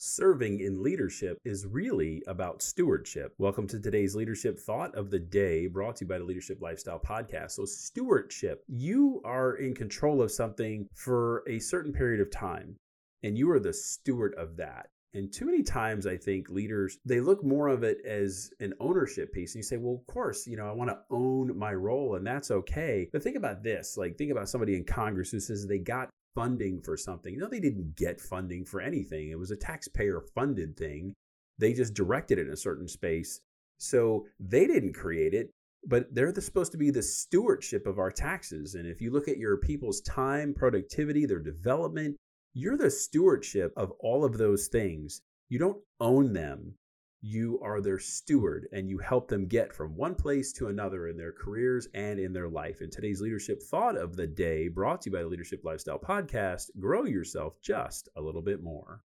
Serving in leadership is really about stewardship. Welcome to today's leadership thought of the day, brought to you by the Leadership Lifestyle Podcast. So, stewardship, you are in control of something for a certain period of time, and you are the steward of that. And too many times, I think leaders, they look more of it as an ownership piece. And you say, well, of course, you know, I want to own my role and that's okay. But think about this like, think about somebody in Congress who says they got funding for something. No, they didn't get funding for anything. It was a taxpayer funded thing. They just directed it in a certain space. So they didn't create it, but they're the, supposed to be the stewardship of our taxes. And if you look at your people's time, productivity, their development, you're the stewardship of all of those things. You don't own them. You are their steward and you help them get from one place to another in their careers and in their life. And today's leadership thought of the day, brought to you by the Leadership Lifestyle Podcast, grow yourself just a little bit more.